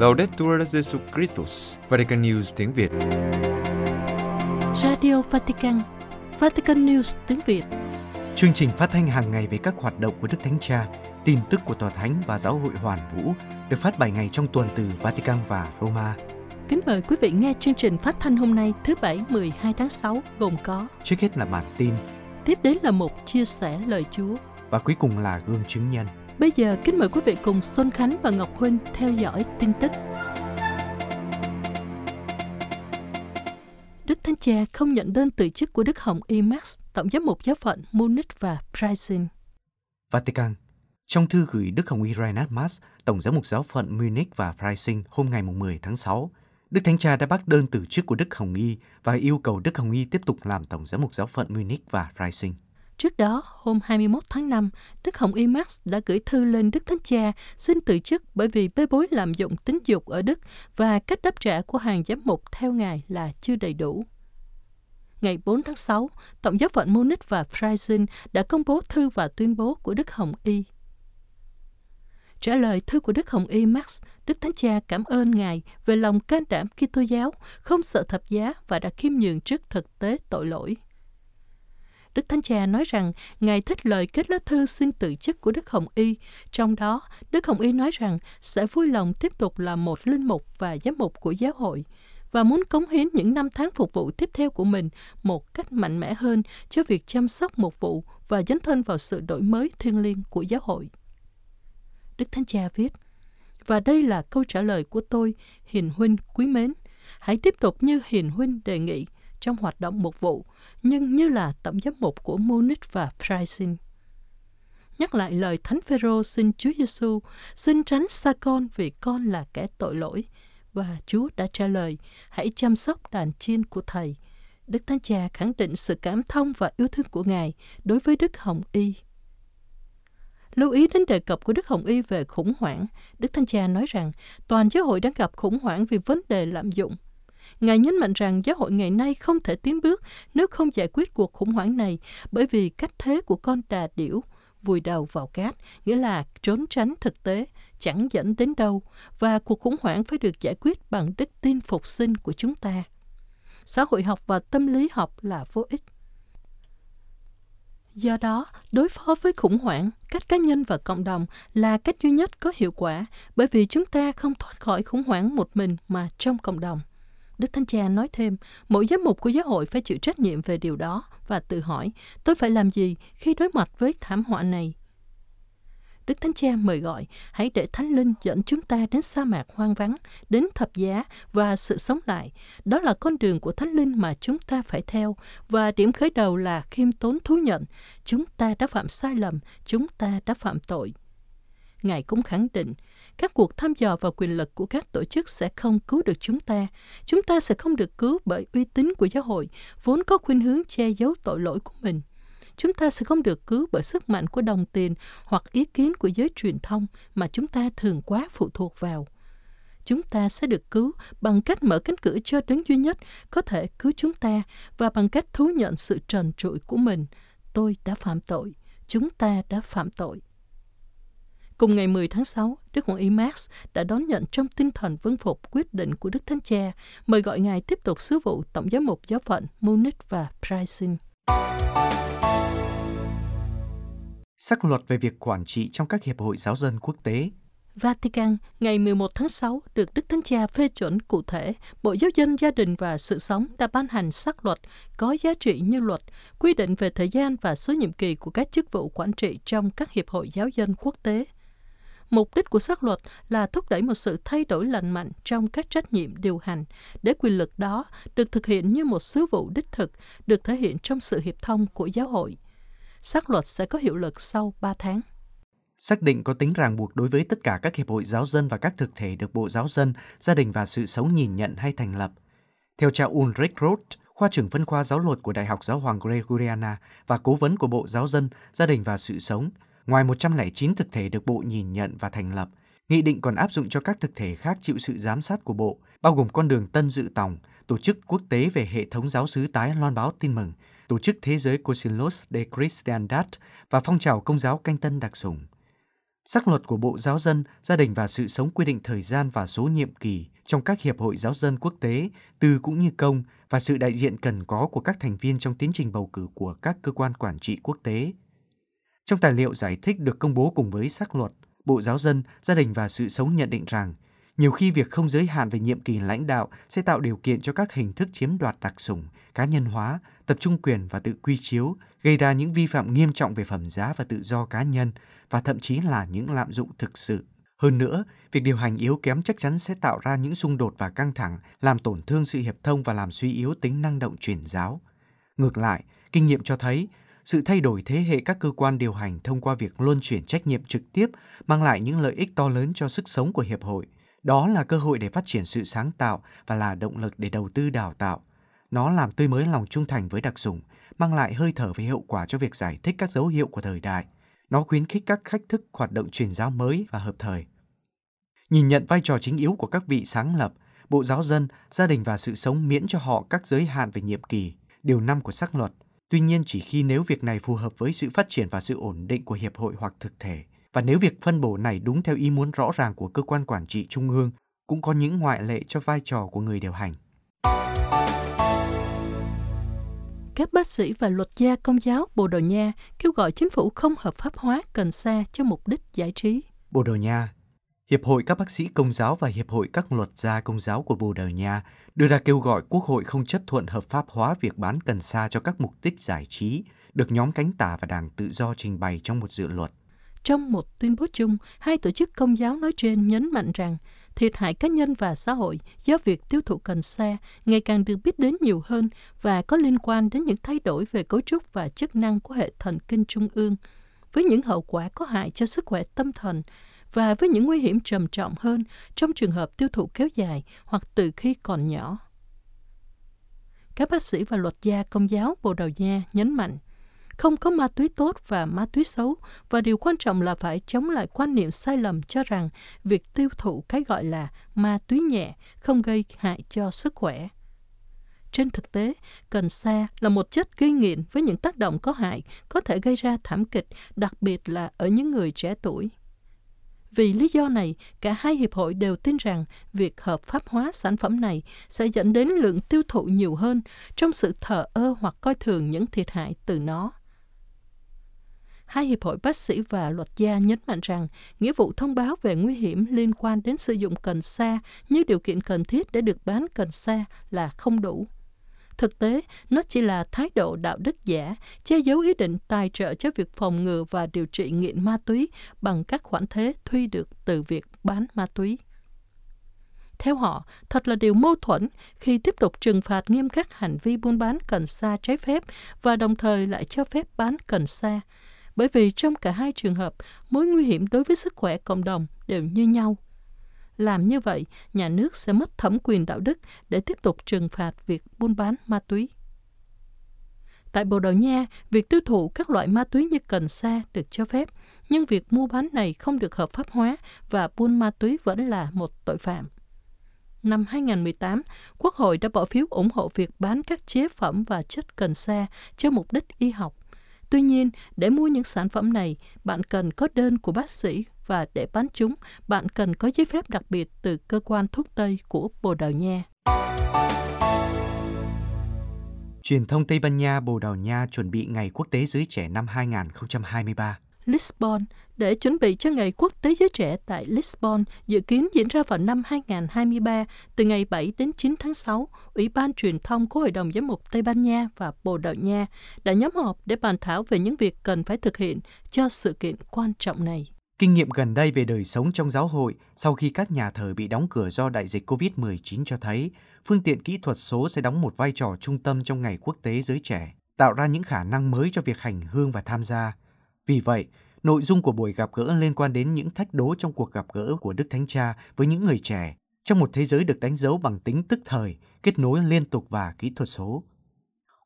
Laudetur Jesu Christus, Vatican News tiếng Việt. Radio Vatican, Vatican News tiếng Việt. Chương trình phát thanh hàng ngày về các hoạt động của Đức Thánh Cha, tin tức của Tòa Thánh và Giáo hội Hoàn Vũ được phát 7 ngày trong tuần từ Vatican và Roma. Kính mời quý vị nghe chương trình phát thanh hôm nay thứ Bảy 12 tháng 6 gồm có Trước hết là bản tin Tiếp đến là một chia sẻ lời Chúa và cuối cùng là gương chứng nhân. Bây giờ kính mời quý vị cùng Xuân Khánh và Ngọc Huynh theo dõi tin tức. Đức Thánh Cha không nhận đơn từ chức của Đức Hồng Y Max, Tổng giám mục giáo phận Munich và Pricing. Vatican Trong thư gửi Đức Hồng Y Reinhard Marx, Tổng giám mục giáo phận Munich và Freising hôm ngày 10 tháng 6, Đức Thánh Cha đã bác đơn từ chức của Đức Hồng Y và yêu cầu Đức Hồng Y tiếp tục làm Tổng giám mục giáo phận Munich và Freising. Trước đó, hôm 21 tháng 5, Đức Hồng Y Max đã gửi thư lên Đức Thánh Cha xin từ chức bởi vì bê bối lạm dụng tính dục ở Đức và cách đáp trả của hàng giám mục theo ngài là chưa đầy đủ. Ngày 4 tháng 6, Tổng giáo phận Munich và Freising đã công bố thư và tuyên bố của Đức Hồng Y. Trả lời thư của Đức Hồng Y Max, Đức Thánh Cha cảm ơn Ngài về lòng can đảm Kitô giáo, không sợ thập giá và đã khiêm nhường trước thực tế tội lỗi. Đức Thánh Cha nói rằng Ngài thích lời kết lá thư xin tự chức của Đức Hồng Y. Trong đó, Đức Hồng Y nói rằng sẽ vui lòng tiếp tục là một linh mục và giám mục của giáo hội và muốn cống hiến những năm tháng phục vụ tiếp theo của mình một cách mạnh mẽ hơn cho việc chăm sóc một vụ và dấn thân vào sự đổi mới thiêng liêng của giáo hội. Đức Thánh Cha viết, và đây là câu trả lời của tôi, hiền huynh quý mến. Hãy tiếp tục như hiền huynh đề nghị trong hoạt động mục vụ, nhưng như là tổng giám mục của Munich và Freising. Nhắc lại lời Thánh Phêrô xin Chúa Giêsu xin tránh xa con vì con là kẻ tội lỗi, và Chúa đã trả lời, hãy chăm sóc đàn chiên của Thầy. Đức Thánh Cha khẳng định sự cảm thông và yêu thương của Ngài đối với Đức Hồng Y. Lưu ý đến đề cập của Đức Hồng Y về khủng hoảng, Đức Thánh Cha nói rằng toàn giáo hội đang gặp khủng hoảng vì vấn đề lạm dụng. Ngài nhấn mạnh rằng giáo hội ngày nay không thể tiến bước nếu không giải quyết cuộc khủng hoảng này bởi vì cách thế của con đà điểu vùi đầu vào cát, nghĩa là trốn tránh thực tế, chẳng dẫn đến đâu, và cuộc khủng hoảng phải được giải quyết bằng đức tin phục sinh của chúng ta. Xã hội học và tâm lý học là vô ích. Do đó, đối phó với khủng hoảng, cách cá nhân và cộng đồng là cách duy nhất có hiệu quả bởi vì chúng ta không thoát khỏi khủng hoảng một mình mà trong cộng đồng. Đức Thánh Cha nói thêm, mỗi giám mục của giáo hội phải chịu trách nhiệm về điều đó và tự hỏi, tôi phải làm gì khi đối mặt với thảm họa này? Đức Thánh Cha mời gọi, hãy để Thánh Linh dẫn chúng ta đến sa mạc hoang vắng, đến thập giá và sự sống lại. Đó là con đường của Thánh Linh mà chúng ta phải theo, và điểm khởi đầu là khiêm tốn thú nhận. Chúng ta đã phạm sai lầm, chúng ta đã phạm tội. Ngài cũng khẳng định, các cuộc thăm dò vào quyền lực của các tổ chức sẽ không cứu được chúng ta. Chúng ta sẽ không được cứu bởi uy tín của giáo hội, vốn có khuynh hướng che giấu tội lỗi của mình. Chúng ta sẽ không được cứu bởi sức mạnh của đồng tiền hoặc ý kiến của giới truyền thông mà chúng ta thường quá phụ thuộc vào. Chúng ta sẽ được cứu bằng cách mở cánh cửa cho đấng duy nhất có thể cứu chúng ta và bằng cách thú nhận sự trần trụi của mình. Tôi đã phạm tội. Chúng ta đã phạm tội. Cùng ngày 10 tháng 6, Đức Hoàng Y Max đã đón nhận trong tinh thần vâng phục quyết định của Đức Thánh Cha, mời gọi Ngài tiếp tục sứ vụ Tổng giám mục giáo phận Munich và Pricing. Sắc luật về việc quản trị trong các hiệp hội giáo dân quốc tế Vatican, ngày 11 tháng 6, được Đức Thánh Cha phê chuẩn cụ thể, Bộ Giáo dân Gia đình và Sự sống đã ban hành sắc luật có giá trị như luật, quy định về thời gian và số nhiệm kỳ của các chức vụ quản trị trong các hiệp hội giáo dân quốc tế. Mục đích của sắc luật là thúc đẩy một sự thay đổi lành mạnh trong các trách nhiệm điều hành, để quyền lực đó được thực hiện như một sứ vụ đích thực, được thể hiện trong sự hiệp thông của giáo hội. Sắc luật sẽ có hiệu lực sau 3 tháng. Xác định có tính ràng buộc đối với tất cả các hiệp hội giáo dân và các thực thể được Bộ Giáo dân, Gia đình và Sự sống nhìn nhận hay thành lập. Theo cha Ulrich Roth, khoa trưởng phân khoa giáo luật của Đại học Giáo hoàng Gregoriana và cố vấn của Bộ Giáo dân, Gia đình và Sự sống, Ngoài 109 thực thể được Bộ nhìn nhận và thành lập, nghị định còn áp dụng cho các thực thể khác chịu sự giám sát của Bộ, bao gồm con đường Tân Dự Tòng, Tổ chức Quốc tế về hệ thống giáo sứ tái loan báo tin mừng, Tổ chức Thế giới Cosinlos de Christiandad và phong trào công giáo canh tân đặc sủng. Sắc luật của Bộ Giáo dân, Gia đình và Sự sống quy định thời gian và số nhiệm kỳ trong các hiệp hội giáo dân quốc tế, tư cũng như công và sự đại diện cần có của các thành viên trong tiến trình bầu cử của các cơ quan quản trị quốc tế. Trong tài liệu giải thích được công bố cùng với sắc luật, Bộ Giáo dân, Gia đình và Sự sống nhận định rằng nhiều khi việc không giới hạn về nhiệm kỳ lãnh đạo sẽ tạo điều kiện cho các hình thức chiếm đoạt đặc sủng, cá nhân hóa, tập trung quyền và tự quy chiếu, gây ra những vi phạm nghiêm trọng về phẩm giá và tự do cá nhân và thậm chí là những lạm dụng thực sự. Hơn nữa, việc điều hành yếu kém chắc chắn sẽ tạo ra những xung đột và căng thẳng, làm tổn thương sự hiệp thông và làm suy yếu tính năng động truyền giáo. Ngược lại, kinh nghiệm cho thấy sự thay đổi thế hệ các cơ quan điều hành thông qua việc luân chuyển trách nhiệm trực tiếp mang lại những lợi ích to lớn cho sức sống của hiệp hội. Đó là cơ hội để phát triển sự sáng tạo và là động lực để đầu tư đào tạo. Nó làm tươi mới lòng trung thành với đặc dùng, mang lại hơi thở về hiệu quả cho việc giải thích các dấu hiệu của thời đại. Nó khuyến khích các cách thức hoạt động truyền giáo mới và hợp thời. Nhìn nhận vai trò chính yếu của các vị sáng lập, Bộ Giáo dân, Gia đình và Sự sống miễn cho họ các giới hạn về nhiệm kỳ, điều năm của sắc luật. Tuy nhiên chỉ khi nếu việc này phù hợp với sự phát triển và sự ổn định của hiệp hội hoặc thực thể, và nếu việc phân bổ này đúng theo ý muốn rõ ràng của cơ quan quản trị trung ương, cũng có những ngoại lệ cho vai trò của người điều hành. Các bác sĩ và luật gia công giáo Bồ Đào Nha kêu gọi chính phủ không hợp pháp hóa cần sa cho mục đích giải trí. Bồ Đào Nha Hiệp hội các bác sĩ công giáo và Hiệp hội các luật gia công giáo của Bồ Đào Nha đưa ra kêu gọi Quốc hội không chấp thuận hợp pháp hóa việc bán cần sa cho các mục đích giải trí, được nhóm cánh tả và đảng tự do trình bày trong một dự luật. Trong một tuyên bố chung, hai tổ chức công giáo nói trên nhấn mạnh rằng thiệt hại cá nhân và xã hội do việc tiêu thụ cần sa ngày càng được biết đến nhiều hơn và có liên quan đến những thay đổi về cấu trúc và chức năng của hệ thần kinh trung ương, với những hậu quả có hại cho sức khỏe tâm thần và với những nguy hiểm trầm trọng hơn trong trường hợp tiêu thụ kéo dài hoặc từ khi còn nhỏ. Các bác sĩ và luật gia công giáo Bồ Đào Nha nhấn mạnh không có ma túy tốt và ma túy xấu và điều quan trọng là phải chống lại quan niệm sai lầm cho rằng việc tiêu thụ cái gọi là ma túy nhẹ không gây hại cho sức khỏe. Trên thực tế, cần sa là một chất gây nghiện với những tác động có hại có thể gây ra thảm kịch, đặc biệt là ở những người trẻ tuổi. Vì lý do này, cả hai hiệp hội đều tin rằng việc hợp pháp hóa sản phẩm này sẽ dẫn đến lượng tiêu thụ nhiều hơn trong sự thờ ơ hoặc coi thường những thiệt hại từ nó. Hai hiệp hội bác sĩ và luật gia nhấn mạnh rằng nghĩa vụ thông báo về nguy hiểm liên quan đến sử dụng cần sa như điều kiện cần thiết để được bán cần sa là không đủ. Thực tế, nó chỉ là thái độ đạo đức giả, che giấu ý định tài trợ cho việc phòng ngừa và điều trị nghiện ma túy bằng các khoản thế thuy được từ việc bán ma túy. Theo họ, thật là điều mâu thuẫn khi tiếp tục trừng phạt nghiêm khắc hành vi buôn bán cần sa trái phép và đồng thời lại cho phép bán cần sa, bởi vì trong cả hai trường hợp, mối nguy hiểm đối với sức khỏe cộng đồng đều như nhau. Làm như vậy, nhà nước sẽ mất thẩm quyền đạo đức để tiếp tục trừng phạt việc buôn bán ma túy. Tại Bồ Đào Nha, việc tiêu thụ các loại ma túy như cần sa được cho phép, nhưng việc mua bán này không được hợp pháp hóa và buôn ma túy vẫn là một tội phạm. Năm 2018, Quốc hội đã bỏ phiếu ủng hộ việc bán các chế phẩm và chất cần sa cho mục đích y học. Tuy nhiên, để mua những sản phẩm này, bạn cần có đơn của bác sĩ và để bán chúng, bạn cần có giấy phép đặc biệt từ cơ quan thuốc Tây của Bồ Đào Nha. Truyền thông Tây Ban Nha Bồ Đào Nha chuẩn bị Ngày Quốc tế Giới Trẻ năm 2023. Lisbon để chuẩn bị cho Ngày Quốc tế Giới Trẻ tại Lisbon dự kiến diễn ra vào năm 2023 từ ngày 7 đến 9 tháng 6. Ủy ban truyền thông của Hội đồng Giám mục Tây Ban Nha và Bồ Đào Nha đã nhóm họp để bàn thảo về những việc cần phải thực hiện cho sự kiện quan trọng này. Kinh nghiệm gần đây về đời sống trong giáo hội sau khi các nhà thờ bị đóng cửa do đại dịch COVID-19 cho thấy phương tiện kỹ thuật số sẽ đóng một vai trò trung tâm trong Ngày Quốc tế Giới Trẻ, tạo ra những khả năng mới cho việc hành hương và tham gia. Vì vậy, nội dung của buổi gặp gỡ liên quan đến những thách đố trong cuộc gặp gỡ của Đức Thánh Cha với những người trẻ trong một thế giới được đánh dấu bằng tính tức thời, kết nối liên tục và kỹ thuật số.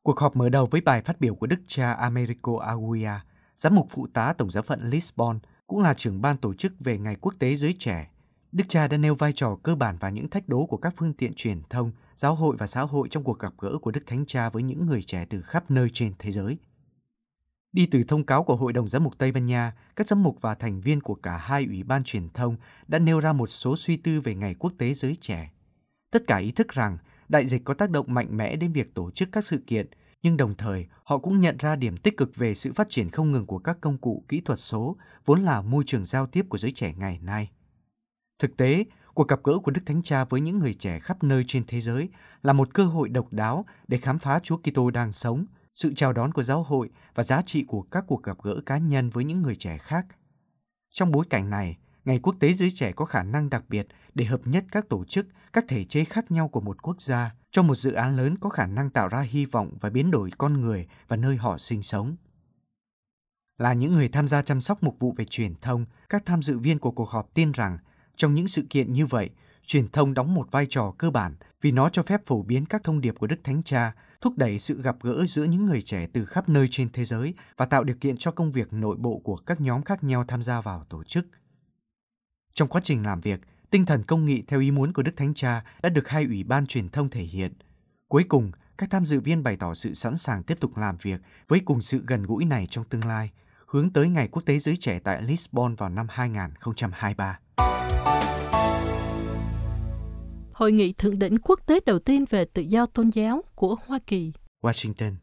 Cuộc họp mở đầu với bài phát biểu của Đức cha Americo Aguia, giám mục phụ tá Tổng giáo phận Lisbon, cũng là trưởng ban tổ chức về Ngày Quốc tế Giới Trẻ. Đức cha đã nêu vai trò cơ bản và những thách đố của các phương tiện truyền thông, giáo hội và xã hội trong cuộc gặp gỡ của Đức Thánh Cha với những người trẻ từ khắp nơi trên thế giới. Đi từ thông cáo của Hội đồng Giám mục Tây Ban Nha, các giám mục và thành viên của cả hai ủy ban truyền thông đã nêu ra một số suy tư về Ngày Quốc tế Giới Trẻ. Tất cả ý thức rằng đại dịch có tác động mạnh mẽ đến việc tổ chức các sự kiện, nhưng đồng thời họ cũng nhận ra điểm tích cực về sự phát triển không ngừng của các công cụ kỹ thuật số, vốn là môi trường giao tiếp của giới trẻ ngày nay. Thực tế, cuộc gặp gỡ của Đức Thánh Cha với những người trẻ khắp nơi trên thế giới là một cơ hội độc đáo để khám phá Chúa Kitô đang sống, sự chào đón của giáo hội và giá trị của các cuộc gặp gỡ cá nhân với những người trẻ khác. Trong bối cảnh này, Ngày Quốc tế Giới Trẻ có khả năng đặc biệt để hợp nhất các tổ chức, các thể chế khác nhau của một quốc gia cho một dự án lớn có khả năng tạo ra hy vọng và biến đổi con người và nơi họ sinh sống. Là những người tham gia chăm sóc mục vụ về truyền thông, các tham dự viên của cuộc họp tin rằng trong những sự kiện như vậy, truyền thông đóng một vai trò cơ bản vì nó cho phép phổ biến các thông điệp của Đức Thánh Cha, thúc đẩy sự gặp gỡ giữa những người trẻ từ khắp nơi trên thế giới và tạo điều kiện cho công việc nội bộ của các nhóm khác nhau tham gia vào tổ chức. Trong quá trình làm việc, tinh thần công nghị theo ý muốn của Đức Thánh Cha đã được hai ủy ban truyền thông thể hiện. Cuối cùng, các tham dự viên bày tỏ sự sẵn sàng tiếp tục làm việc với cùng sự gần gũi này trong tương lai, hướng tới Ngày Quốc tế Giới Trẻ tại Lisbon vào năm 2023. Hội nghị thượng đỉnh quốc tế đầu tiên về tự do tôn giáo của Hoa Kỳ. Washington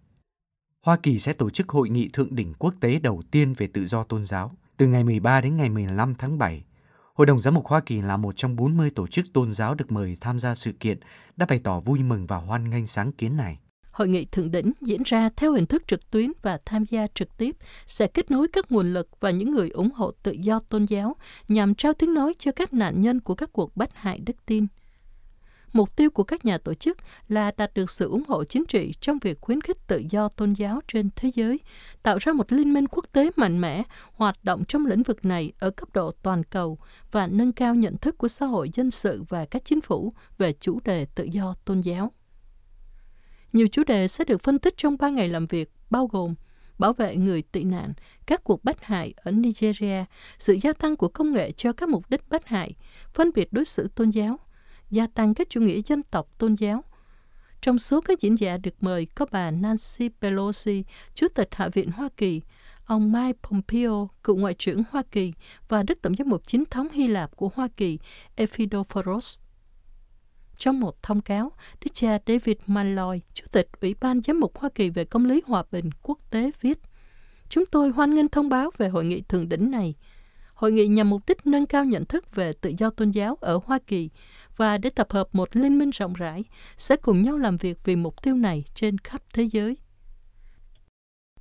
Hoa Kỳ sẽ tổ chức hội nghị thượng đỉnh quốc tế đầu tiên về tự do tôn giáo từ ngày 13 đến ngày 15 tháng 7 Hội đồng Giám mục Hoa Kỳ là một trong 40 tổ chức tôn giáo được mời tham gia sự kiện, đã bày tỏ vui mừng và hoan nghênh sáng kiến này. Hội nghị thượng đỉnh diễn ra theo hình thức trực tuyến và tham gia trực tiếp sẽ kết nối các nguồn lực và những người ủng hộ tự do tôn giáo nhằm trao tiếng nói cho các nạn nhân của các cuộc bắt hại đức tin. Mục tiêu của các nhà tổ chức là đạt được sự ủng hộ chính trị trong việc khuyến khích tự do tôn giáo trên thế giới, tạo ra một liên minh quốc tế mạnh mẽ, hoạt động trong lĩnh vực này ở cấp độ toàn cầu và nâng cao nhận thức của xã hội dân sự và các chính phủ về chủ đề tự do tôn giáo. Nhiều chủ đề sẽ được phân tích trong 3 ngày làm việc, bao gồm bảo vệ người tị nạn, các cuộc bắt hại ở Nigeria, sự gia tăng của công nghệ cho các mục đích bắt hại, phân biệt đối xử tôn giáo, gia tăng các chủ nghĩa dân tộc tôn giáo. Trong số các diễn giả được mời có bà Nancy Pelosi, Chủ tịch Hạ viện Hoa Kỳ, ông Mike Pompeo, cựu Ngoại trưởng Hoa Kỳ và Đức Tổng giám mục chính thống Hy Lạp của Hoa Kỳ, Ephidophoros. Trong một thông cáo, Đức cha David Malloy, Chủ tịch Ủy ban Giám mục Hoa Kỳ về Công lý Hòa bình Quốc tế viết, Chúng tôi hoan nghênh thông báo về hội nghị thượng đỉnh này. Hội nghị nhằm mục đích nâng cao nhận thức về tự do tôn giáo ở Hoa Kỳ và để tập hợp một liên minh rộng rãi, sẽ cùng nhau làm việc vì mục tiêu này trên khắp thế giới.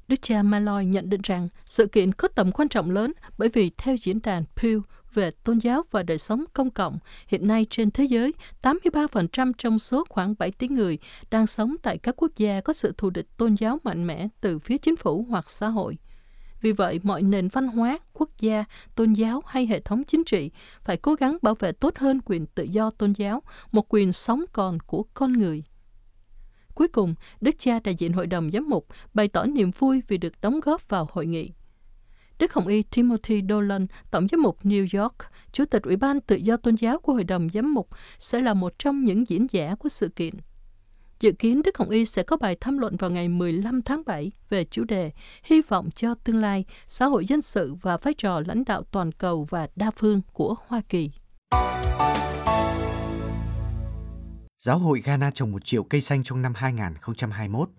Đức cha Malloy nhận định rằng sự kiện có tầm quan trọng lớn bởi vì theo diễn đàn Pew về tôn giáo và đời sống công cộng, hiện nay trên thế giới, 83% trong số khoảng 7 tỷ người đang sống tại các quốc gia có sự thù địch tôn giáo mạnh mẽ từ phía chính phủ hoặc xã hội. Vì vậy, mọi nền văn hóa, quốc gia, tôn giáo hay hệ thống chính trị phải cố gắng bảo vệ tốt hơn quyền tự do tôn giáo, một quyền sống còn của con người. Cuối cùng, Đức cha đại diện Hội đồng Giám mục bày tỏ niềm vui vì được đóng góp vào hội nghị. Đức Hồng Y Timothy Dolan, Tổng giám mục New York, Chủ tịch Ủy ban Tự do Tôn giáo của Hội đồng Giám mục, sẽ là một trong những diễn giả của sự kiện. Dự kiến Đức Hồng Y sẽ có bài tham luận vào ngày 15 tháng 7 về chủ đề Hy vọng cho tương lai, xã hội dân sự và vai trò lãnh đạo toàn cầu và đa phương của Hoa Kỳ. Giáo hội Ghana trồng một triệu cây xanh trong năm 2021.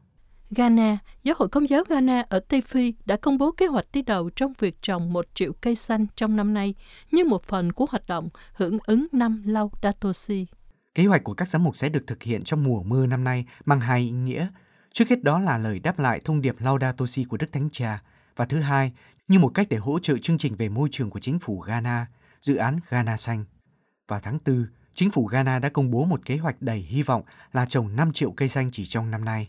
Ghana, Giáo hội Công giáo Ghana ở Tây Phi đã công bố kế hoạch đi đầu trong việc trồng một triệu cây xanh trong năm nay như một phần của hoạt động hưởng ứng năm Laudato Si. Kế hoạch của các giám mục sẽ được thực hiện trong mùa mưa năm nay mang hai ý nghĩa. Trước hết đó là lời đáp lại thông điệp Laudato Si của Đức Thánh Cha và thứ hai, như một cách để hỗ trợ chương trình về môi trường của chính phủ Ghana, dự án Ghana Xanh. Vào tháng 4, chính phủ Ghana đã công bố một kế hoạch đầy hy vọng là trồng 5 triệu cây xanh chỉ trong năm nay.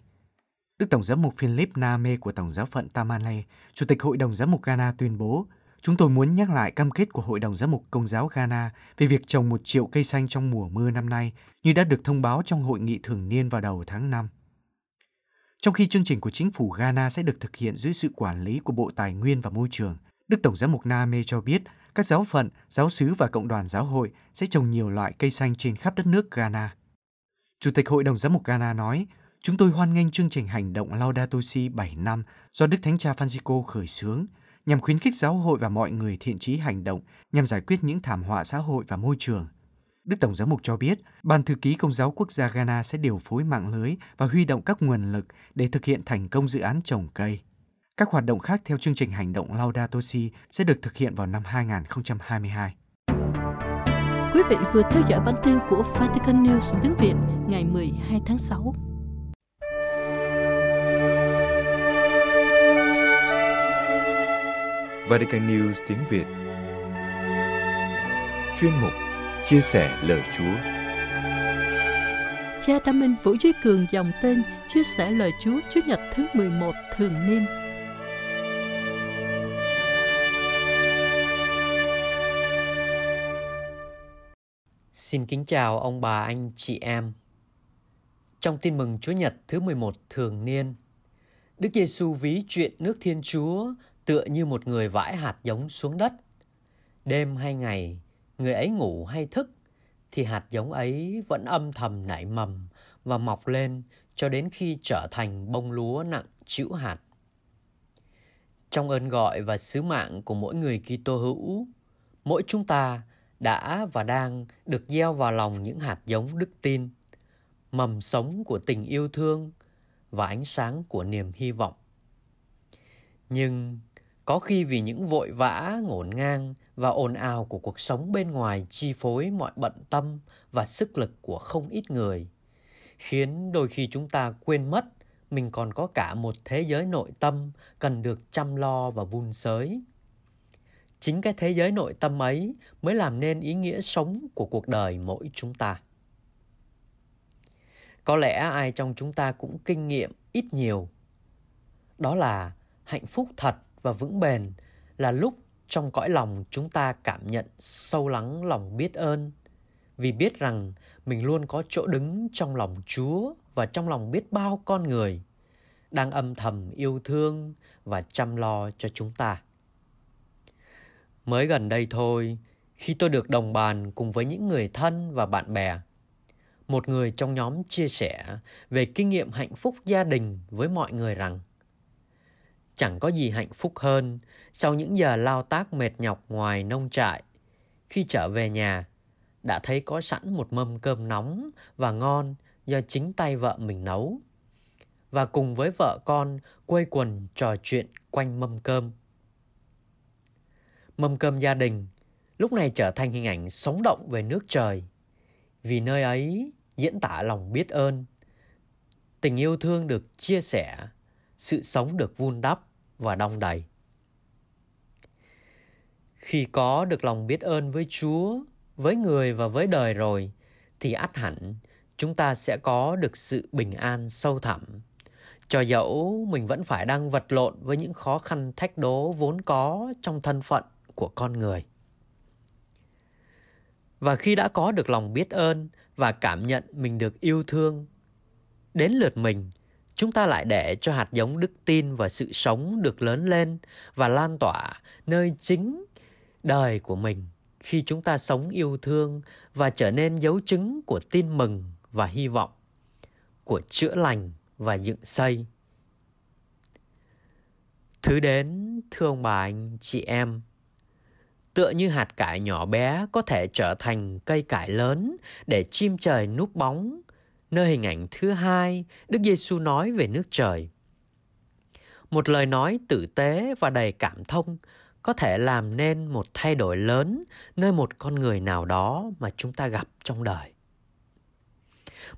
Đức Tổng giám mục Philip Name của Tổng giáo phận Tamale, Chủ tịch Hội đồng giám mục Ghana tuyên bố Chúng tôi muốn nhắc lại cam kết của Hội đồng Giám mục Công giáo Ghana về việc trồng một triệu cây xanh trong mùa mưa năm nay như đã được thông báo trong hội nghị thường niên vào đầu tháng 5. Trong khi chương trình của chính phủ Ghana sẽ được thực hiện dưới sự quản lý của Bộ Tài nguyên và Môi trường, Đức Tổng giám mục Name cho biết các giáo phận, giáo sứ và cộng đoàn giáo hội sẽ trồng nhiều loại cây xanh trên khắp đất nước Ghana. Chủ tịch Hội đồng Giám mục Ghana nói, Chúng tôi hoan nghênh chương trình hành động Laudato Si 7 năm do Đức Thánh Cha Francisco khởi xướng nhằm khuyến khích giáo hội và mọi người thiện trí hành động nhằm giải quyết những thảm họa xã hội và môi trường. Đức Tổng giám mục cho biết, Ban thư ký Công giáo quốc gia Ghana sẽ điều phối mạng lưới và huy động các nguồn lực để thực hiện thành công dự án trồng cây. Các hoạt động khác theo chương trình hành động Laudato Si sẽ được thực hiện vào năm 2022. Quý vị vừa theo dõi bản tin của Vatican News tiếng Việt ngày 12 tháng 6. Vatican News tiếng Việt. Chuyên mục Chia sẻ lời Chúa. Cha Đa Minh Vũ Duy Cường dòng tên Chia sẻ lời Chúa Chúa Nhật thứ 11 thường niên. Xin kính chào ông bà anh chị em. Trong tin mừng Chúa Nhật thứ 11 thường niên, Đức Giêsu ví chuyện nước Thiên Chúa tựa như một người vãi hạt giống xuống đất. Đêm hay ngày, người ấy ngủ hay thức, thì hạt giống ấy vẫn âm thầm nảy mầm và mọc lên cho đến khi trở thành bông lúa nặng chịu hạt. Trong ơn gọi và sứ mạng của mỗi người Kitô hữu, mỗi chúng ta đã và đang được gieo vào lòng những hạt giống đức tin, mầm sống của tình yêu thương và ánh sáng của niềm hy vọng. Nhưng có khi vì những vội vã, ngổn ngang và ồn ào của cuộc sống bên ngoài chi phối mọi bận tâm và sức lực của không ít người, khiến đôi khi chúng ta quên mất mình còn có cả một thế giới nội tâm cần được chăm lo và vun sới. Chính cái thế giới nội tâm ấy mới làm nên ý nghĩa sống của cuộc đời mỗi chúng ta. Có lẽ ai trong chúng ta cũng kinh nghiệm ít nhiều. Đó là hạnh phúc thật và vững bền là lúc trong cõi lòng chúng ta cảm nhận sâu lắng lòng biết ơn. Vì biết rằng mình luôn có chỗ đứng trong lòng chúa và trong lòng biết bao con người đang âm thầm yêu thương và chăm lo cho chúng ta. Mới gần đây thôi, khi tôi được đồng bàn cùng với những người thân và bạn bè, một người trong nhóm chia sẻ về kinh nghiệm hạnh phúc gia đình với mọi người rằng chẳng có gì hạnh phúc hơn sau những giờ lao tác mệt nhọc ngoài nông trại. Khi trở về nhà, đã thấy có sẵn một mâm cơm nóng và ngon do chính tay vợ mình nấu. Và cùng với vợ con quây quần trò chuyện quanh mâm cơm. Mâm cơm gia đình lúc này trở thành hình ảnh sống động về nước trời. Vì nơi ấy diễn tả lòng biết ơn, tình yêu thương được chia sẻ, sự sống được vun đắp và đong đầy. Khi có được lòng biết ơn với chúa, với người và với đời rồi, thì ắt hẳn, chúng ta sẽ có được sự bình an sâu thẳm. Cho dẫu mình vẫn phải đang vật lộn với những khó khăn, thách đố vốn có trong thân phận của con người. Và khi đã có được lòng biết ơn và cảm nhận mình được yêu thương, đến lượt mình chúng ta lại để cho hạt giống đức tin và sự sống được lớn lên và lan tỏa nơi chính đời của mình khi chúng ta sống yêu thương và trở nên dấu chứng của tin mừng và hy vọng, của chữa lành và dựng xây thứ đến, thưa ông bà anh, chị em, tựa như hạt cải nhỏ bé có thể trở thành cây cải lớn để chim trời núp bóng. Nơi hình ảnh thứ hai, Đức Giêsu nói về nước trời. Một lời nói tử tế và đầy cảm thông có thể làm nên một thay đổi lớn nơi một con người nào đó mà chúng ta gặp trong đời.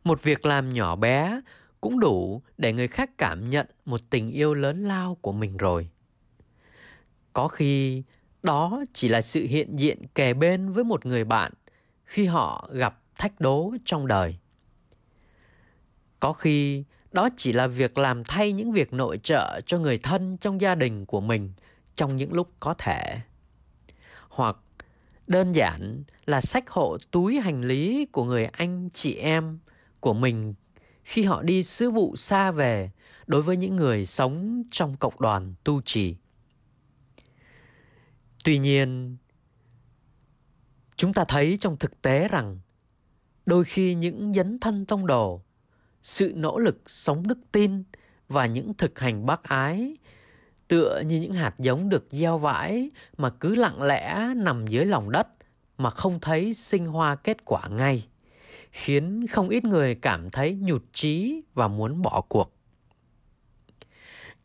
Một việc làm nhỏ bé cũng đủ để người khác cảm nhận một tình yêu lớn lao của mình rồi. Có khi đó chỉ là sự hiện diện kề bên với một người bạn khi họ gặp thách đố trong đời có khi đó chỉ là việc làm thay những việc nội trợ cho người thân trong gia đình của mình trong những lúc có thể. Hoặc đơn giản là sách hộ túi hành lý của người anh chị em của mình khi họ đi sứ vụ xa về đối với những người sống trong cộng đoàn tu trì. Tuy nhiên, chúng ta thấy trong thực tế rằng đôi khi những dấn thân tông đồ sự nỗ lực sống đức tin và những thực hành bác ái, tựa như những hạt giống được gieo vãi mà cứ lặng lẽ nằm dưới lòng đất mà không thấy sinh hoa kết quả ngay, khiến không ít người cảm thấy nhụt chí và muốn bỏ cuộc.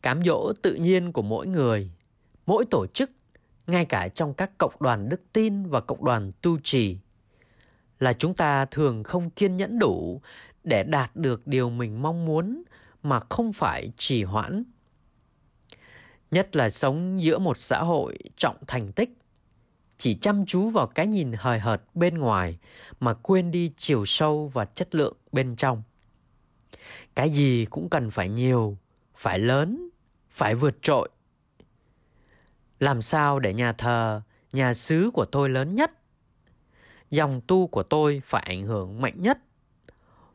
Cám dỗ tự nhiên của mỗi người, mỗi tổ chức, ngay cả trong các cộng đoàn đức tin và cộng đoàn tu trì, là chúng ta thường không kiên nhẫn đủ để đạt được điều mình mong muốn mà không phải trì hoãn. Nhất là sống giữa một xã hội trọng thành tích, chỉ chăm chú vào cái nhìn hời hợt bên ngoài mà quên đi chiều sâu và chất lượng bên trong. Cái gì cũng cần phải nhiều, phải lớn, phải vượt trội. Làm sao để nhà thờ, nhà xứ của tôi lớn nhất? Dòng tu của tôi phải ảnh hưởng mạnh nhất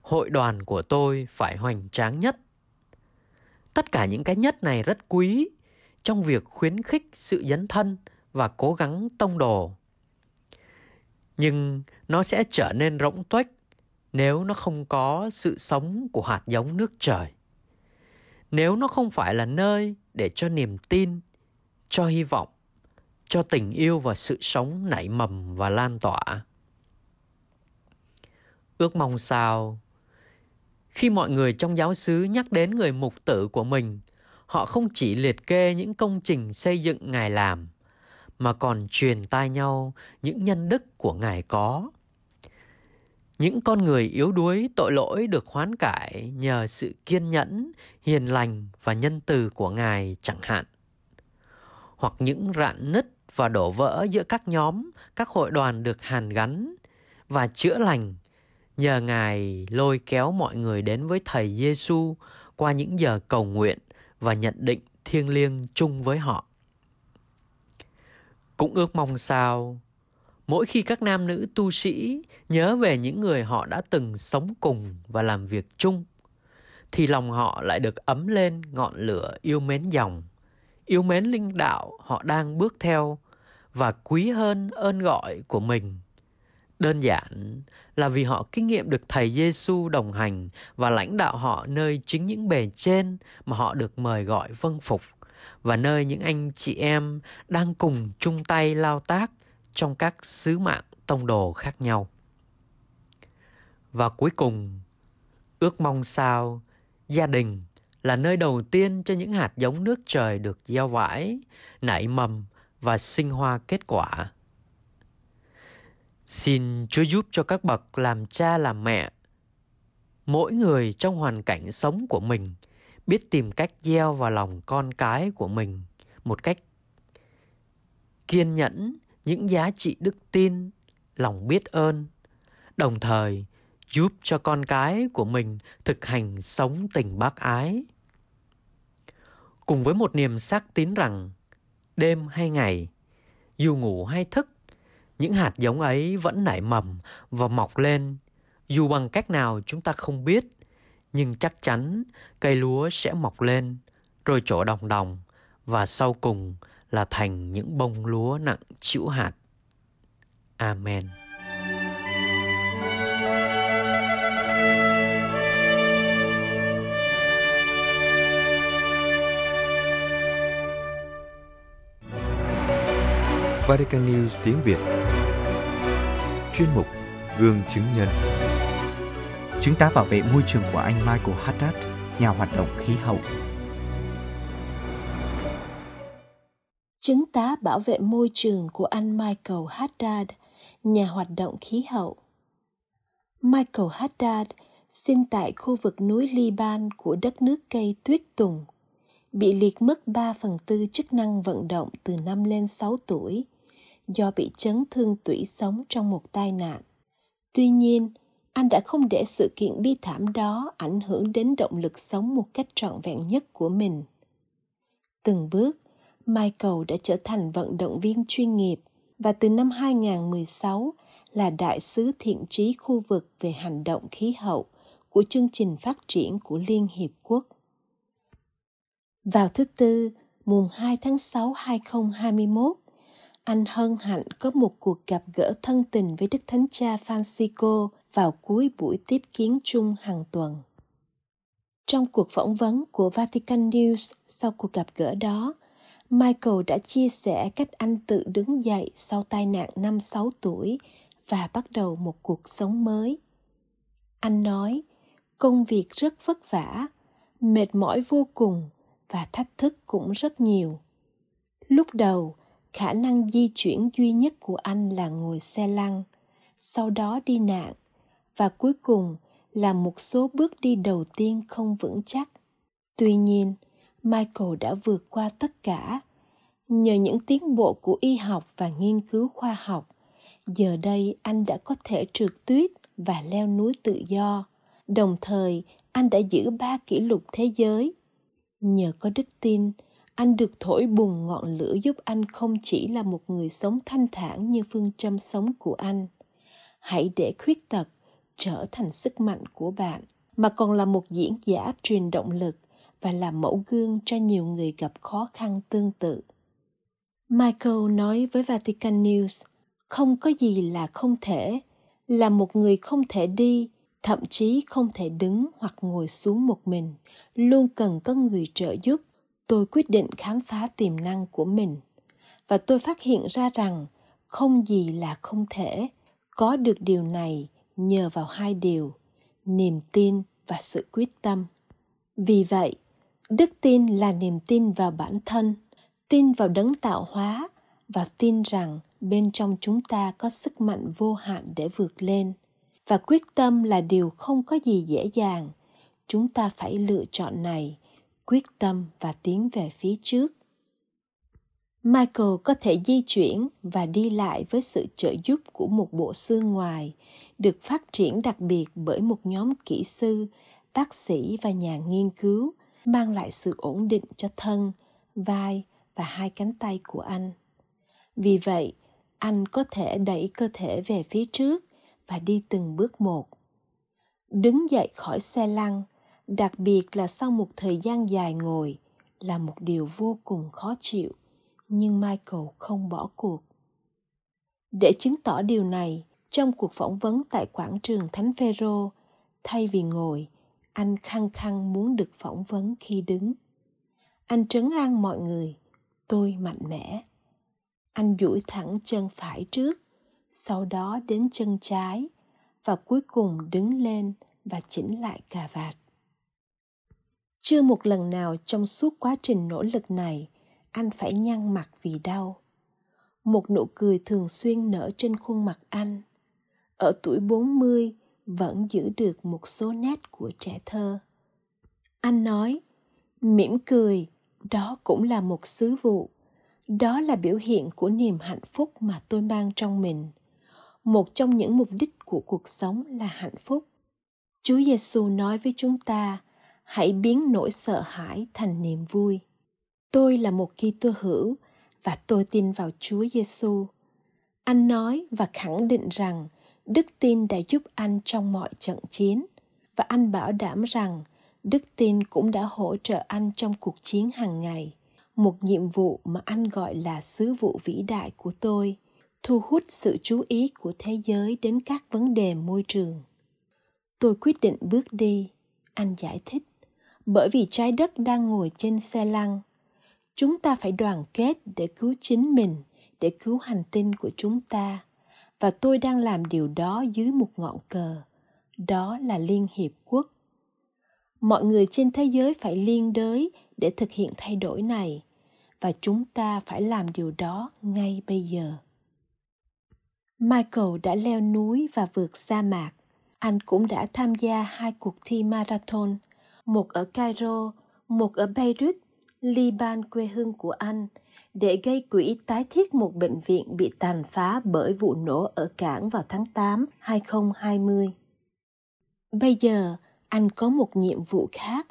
hội đoàn của tôi phải hoành tráng nhất. Tất cả những cái nhất này rất quý trong việc khuyến khích sự dấn thân và cố gắng tông đồ. Nhưng nó sẽ trở nên rỗng tuếch nếu nó không có sự sống của hạt giống nước trời. Nếu nó không phải là nơi để cho niềm tin, cho hy vọng, cho tình yêu và sự sống nảy mầm và lan tỏa. Ước mong sao khi mọi người trong giáo xứ nhắc đến người mục tử của mình, họ không chỉ liệt kê những công trình xây dựng ngài làm, mà còn truyền tai nhau những nhân đức của ngài có. Những con người yếu đuối, tội lỗi được hoán cải nhờ sự kiên nhẫn, hiền lành và nhân từ của ngài chẳng hạn. Hoặc những rạn nứt và đổ vỡ giữa các nhóm, các hội đoàn được hàn gắn và chữa lành nhờ ngài lôi kéo mọi người đến với thầy Giêsu qua những giờ cầu nguyện và nhận định thiêng liêng chung với họ. Cũng ước mong sao, mỗi khi các nam nữ tu sĩ nhớ về những người họ đã từng sống cùng và làm việc chung, thì lòng họ lại được ấm lên ngọn lửa yêu mến dòng, yêu mến linh đạo họ đang bước theo và quý hơn ơn gọi của mình đơn giản là vì họ kinh nghiệm được thầy Giêsu đồng hành và lãnh đạo họ nơi chính những bề trên mà họ được mời gọi vâng phục và nơi những anh chị em đang cùng chung tay lao tác trong các sứ mạng tông đồ khác nhau. Và cuối cùng, ước mong sao gia đình là nơi đầu tiên cho những hạt giống nước trời được gieo vãi, nảy mầm và sinh hoa kết quả. Xin Chúa giúp cho các bậc làm cha làm mẹ, mỗi người trong hoàn cảnh sống của mình biết tìm cách gieo vào lòng con cái của mình một cách kiên nhẫn những giá trị đức tin, lòng biết ơn, đồng thời giúp cho con cái của mình thực hành sống tình bác ái. Cùng với một niềm xác tín rằng đêm hay ngày, dù ngủ hay thức, những hạt giống ấy vẫn nảy mầm và mọc lên, dù bằng cách nào chúng ta không biết, nhưng chắc chắn cây lúa sẽ mọc lên, rồi trổ đồng đồng và sau cùng là thành những bông lúa nặng chịu hạt. Amen. Vatican News tiếng Việt Chuyên mục Gương chứng nhân Chứng tá bảo vệ môi trường của anh Michael Haddad, nhà hoạt động khí hậu. Chứng tá bảo vệ môi trường của anh Michael Haddad, nhà hoạt động khí hậu. Michael Haddad sinh tại khu vực núi Liban của đất nước cây tuyết tùng, bị liệt mất 3 phần tư chức năng vận động từ năm lên 6 tuổi do bị chấn thương tủy sống trong một tai nạn. Tuy nhiên, anh đã không để sự kiện bi thảm đó ảnh hưởng đến động lực sống một cách trọn vẹn nhất của mình. Từng bước, Michael đã trở thành vận động viên chuyên nghiệp và từ năm 2016 là đại sứ thiện trí khu vực về hành động khí hậu của chương trình phát triển của Liên Hiệp Quốc. Vào thứ Tư, mùng 2 tháng 6 2021, anh hân hạnh có một cuộc gặp gỡ thân tình với Đức Thánh Cha Francisco vào cuối buổi tiếp kiến chung hàng tuần. Trong cuộc phỏng vấn của Vatican News sau cuộc gặp gỡ đó, Michael đã chia sẻ cách anh tự đứng dậy sau tai nạn năm 6 tuổi và bắt đầu một cuộc sống mới. Anh nói, công việc rất vất vả, mệt mỏi vô cùng và thách thức cũng rất nhiều. Lúc đầu, khả năng di chuyển duy nhất của anh là ngồi xe lăn, sau đó đi nạn và cuối cùng là một số bước đi đầu tiên không vững chắc. Tuy nhiên, Michael đã vượt qua tất cả. Nhờ những tiến bộ của y học và nghiên cứu khoa học, giờ đây anh đã có thể trượt tuyết và leo núi tự do. Đồng thời, anh đã giữ ba kỷ lục thế giới. Nhờ có đức tin, anh được thổi bùng ngọn lửa giúp anh không chỉ là một người sống thanh thản như phương châm sống của anh. Hãy để khuyết tật trở thành sức mạnh của bạn, mà còn là một diễn giả truyền động lực và là mẫu gương cho nhiều người gặp khó khăn tương tự. Michael nói với Vatican News, không có gì là không thể, là một người không thể đi, thậm chí không thể đứng hoặc ngồi xuống một mình, luôn cần có người trợ giúp. Tôi quyết định khám phá tiềm năng của mình và tôi phát hiện ra rằng không gì là không thể. Có được điều này nhờ vào hai điều, niềm tin và sự quyết tâm. Vì vậy, đức tin là niềm tin vào bản thân, tin vào đấng tạo hóa và tin rằng bên trong chúng ta có sức mạnh vô hạn để vượt lên và quyết tâm là điều không có gì dễ dàng chúng ta phải lựa chọn này quyết tâm và tiến về phía trước. Michael có thể di chuyển và đi lại với sự trợ giúp của một bộ xương ngoài, được phát triển đặc biệt bởi một nhóm kỹ sư, bác sĩ và nhà nghiên cứu, mang lại sự ổn định cho thân, vai và hai cánh tay của anh. Vì vậy, anh có thể đẩy cơ thể về phía trước và đi từng bước một. Đứng dậy khỏi xe lăn đặc biệt là sau một thời gian dài ngồi là một điều vô cùng khó chịu, nhưng michael không bỏ cuộc. Để chứng tỏ điều này, trong cuộc phỏng vấn tại quảng trường thánh phêrô thay vì ngồi, anh khăng khăng muốn được phỏng vấn khi đứng. Anh trấn an mọi người, tôi mạnh mẽ. Anh duỗi thẳng chân phải trước, sau đó đến chân trái và cuối cùng đứng lên và chỉnh lại cà vạt chưa một lần nào trong suốt quá trình nỗ lực này anh phải nhăn mặt vì đau. Một nụ cười thường xuyên nở trên khuôn mặt anh. Ở tuổi 40 vẫn giữ được một số nét của trẻ thơ. Anh nói, mỉm cười, đó cũng là một sứ vụ. Đó là biểu hiện của niềm hạnh phúc mà tôi mang trong mình. Một trong những mục đích của cuộc sống là hạnh phúc. Chúa giêsu nói với chúng ta hãy biến nỗi sợ hãi thành niềm vui. Tôi là một kitô hữu và tôi tin vào chúa giêsu anh nói và khẳng định rằng đức tin đã giúp anh trong mọi trận chiến và anh bảo đảm rằng đức tin cũng đã hỗ trợ anh trong cuộc chiến hàng ngày. Một nhiệm vụ mà anh gọi là sứ vụ vĩ đại của tôi, thu hút sự chú ý của thế giới đến các vấn đề môi trường. Tôi quyết định bước đi. Anh giải thích bởi vì trái đất đang ngồi trên xe lăn. Chúng ta phải đoàn kết để cứu chính mình, để cứu hành tinh của chúng ta. Và tôi đang làm điều đó dưới một ngọn cờ. Đó là liên hiệp quốc. Mọi người trên thế giới phải liên đới để thực hiện thay đổi này. Và chúng ta phải làm điều đó ngay bây giờ. Michael đã leo núi và vượt sa mạc. Anh cũng đã tham gia hai cuộc thi marathon một ở cairo một ở beirut liban quê hương của anh để gây quỹ tái thiết một bệnh viện bị tàn phá bởi vụ nổ ở cảng vào tháng 8 2020. Bây giờ, anh có một nhiệm vụ khác,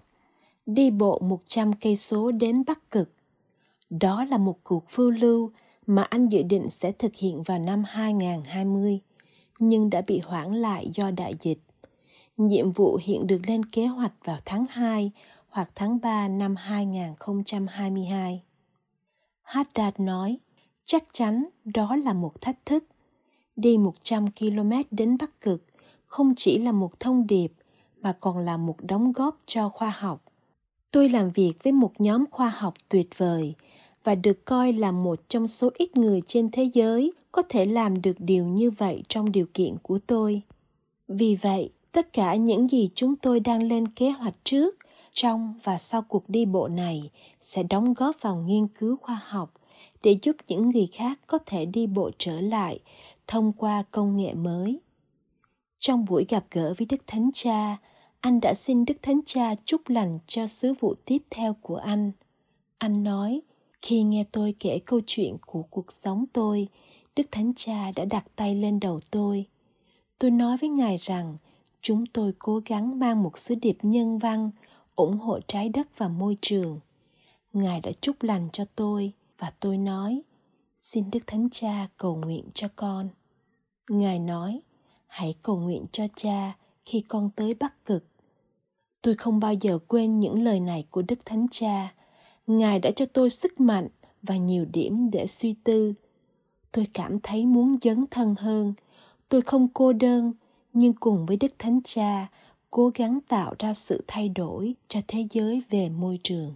đi bộ 100 cây số đến Bắc Cực đó là một cuộc phiêu lưu mà anh dự định sẽ thực hiện vào năm 2020, nhưng đã bị hoãn lại do đại dịch. Nhiệm vụ hiện được lên kế hoạch vào tháng 2 hoặc tháng 3 năm 2022. Haddad nói, chắc chắn đó là một thách thức. Đi 100 km đến Bắc Cực không chỉ là một thông điệp mà còn là một đóng góp cho khoa học. Tôi làm việc với một nhóm khoa học tuyệt vời và được coi là một trong số ít người trên thế giới có thể làm được điều như vậy trong điều kiện của tôi. Vì vậy, tất cả những gì chúng tôi đang lên kế hoạch trước, trong và sau cuộc đi bộ này sẽ đóng góp vào nghiên cứu khoa học để giúp những người khác có thể đi bộ trở lại thông qua công nghệ mới. Trong buổi gặp gỡ với Đức Thánh Cha, anh đã xin Đức Thánh Cha chúc lành cho sứ vụ tiếp theo của anh. Anh nói, khi nghe tôi kể câu chuyện của cuộc sống tôi, Đức Thánh Cha đã đặt tay lên đầu tôi. Tôi nói với Ngài rằng chúng tôi cố gắng mang một sứ điệp nhân văn, ủng hộ trái đất và môi trường. Ngài đã chúc lành cho tôi và tôi nói, xin Đức Thánh Cha cầu nguyện cho con. Ngài nói, hãy cầu nguyện cho cha khi con tới Bắc Cực. Tôi không bao giờ quên những lời này của Đức Thánh Cha. Ngài đã cho tôi sức mạnh và nhiều điểm để suy tư. Tôi cảm thấy muốn dấn thân hơn. Tôi không cô đơn, nhưng cùng với Đức Thánh Cha, cố gắng tạo ra sự thay đổi cho thế giới về môi trường.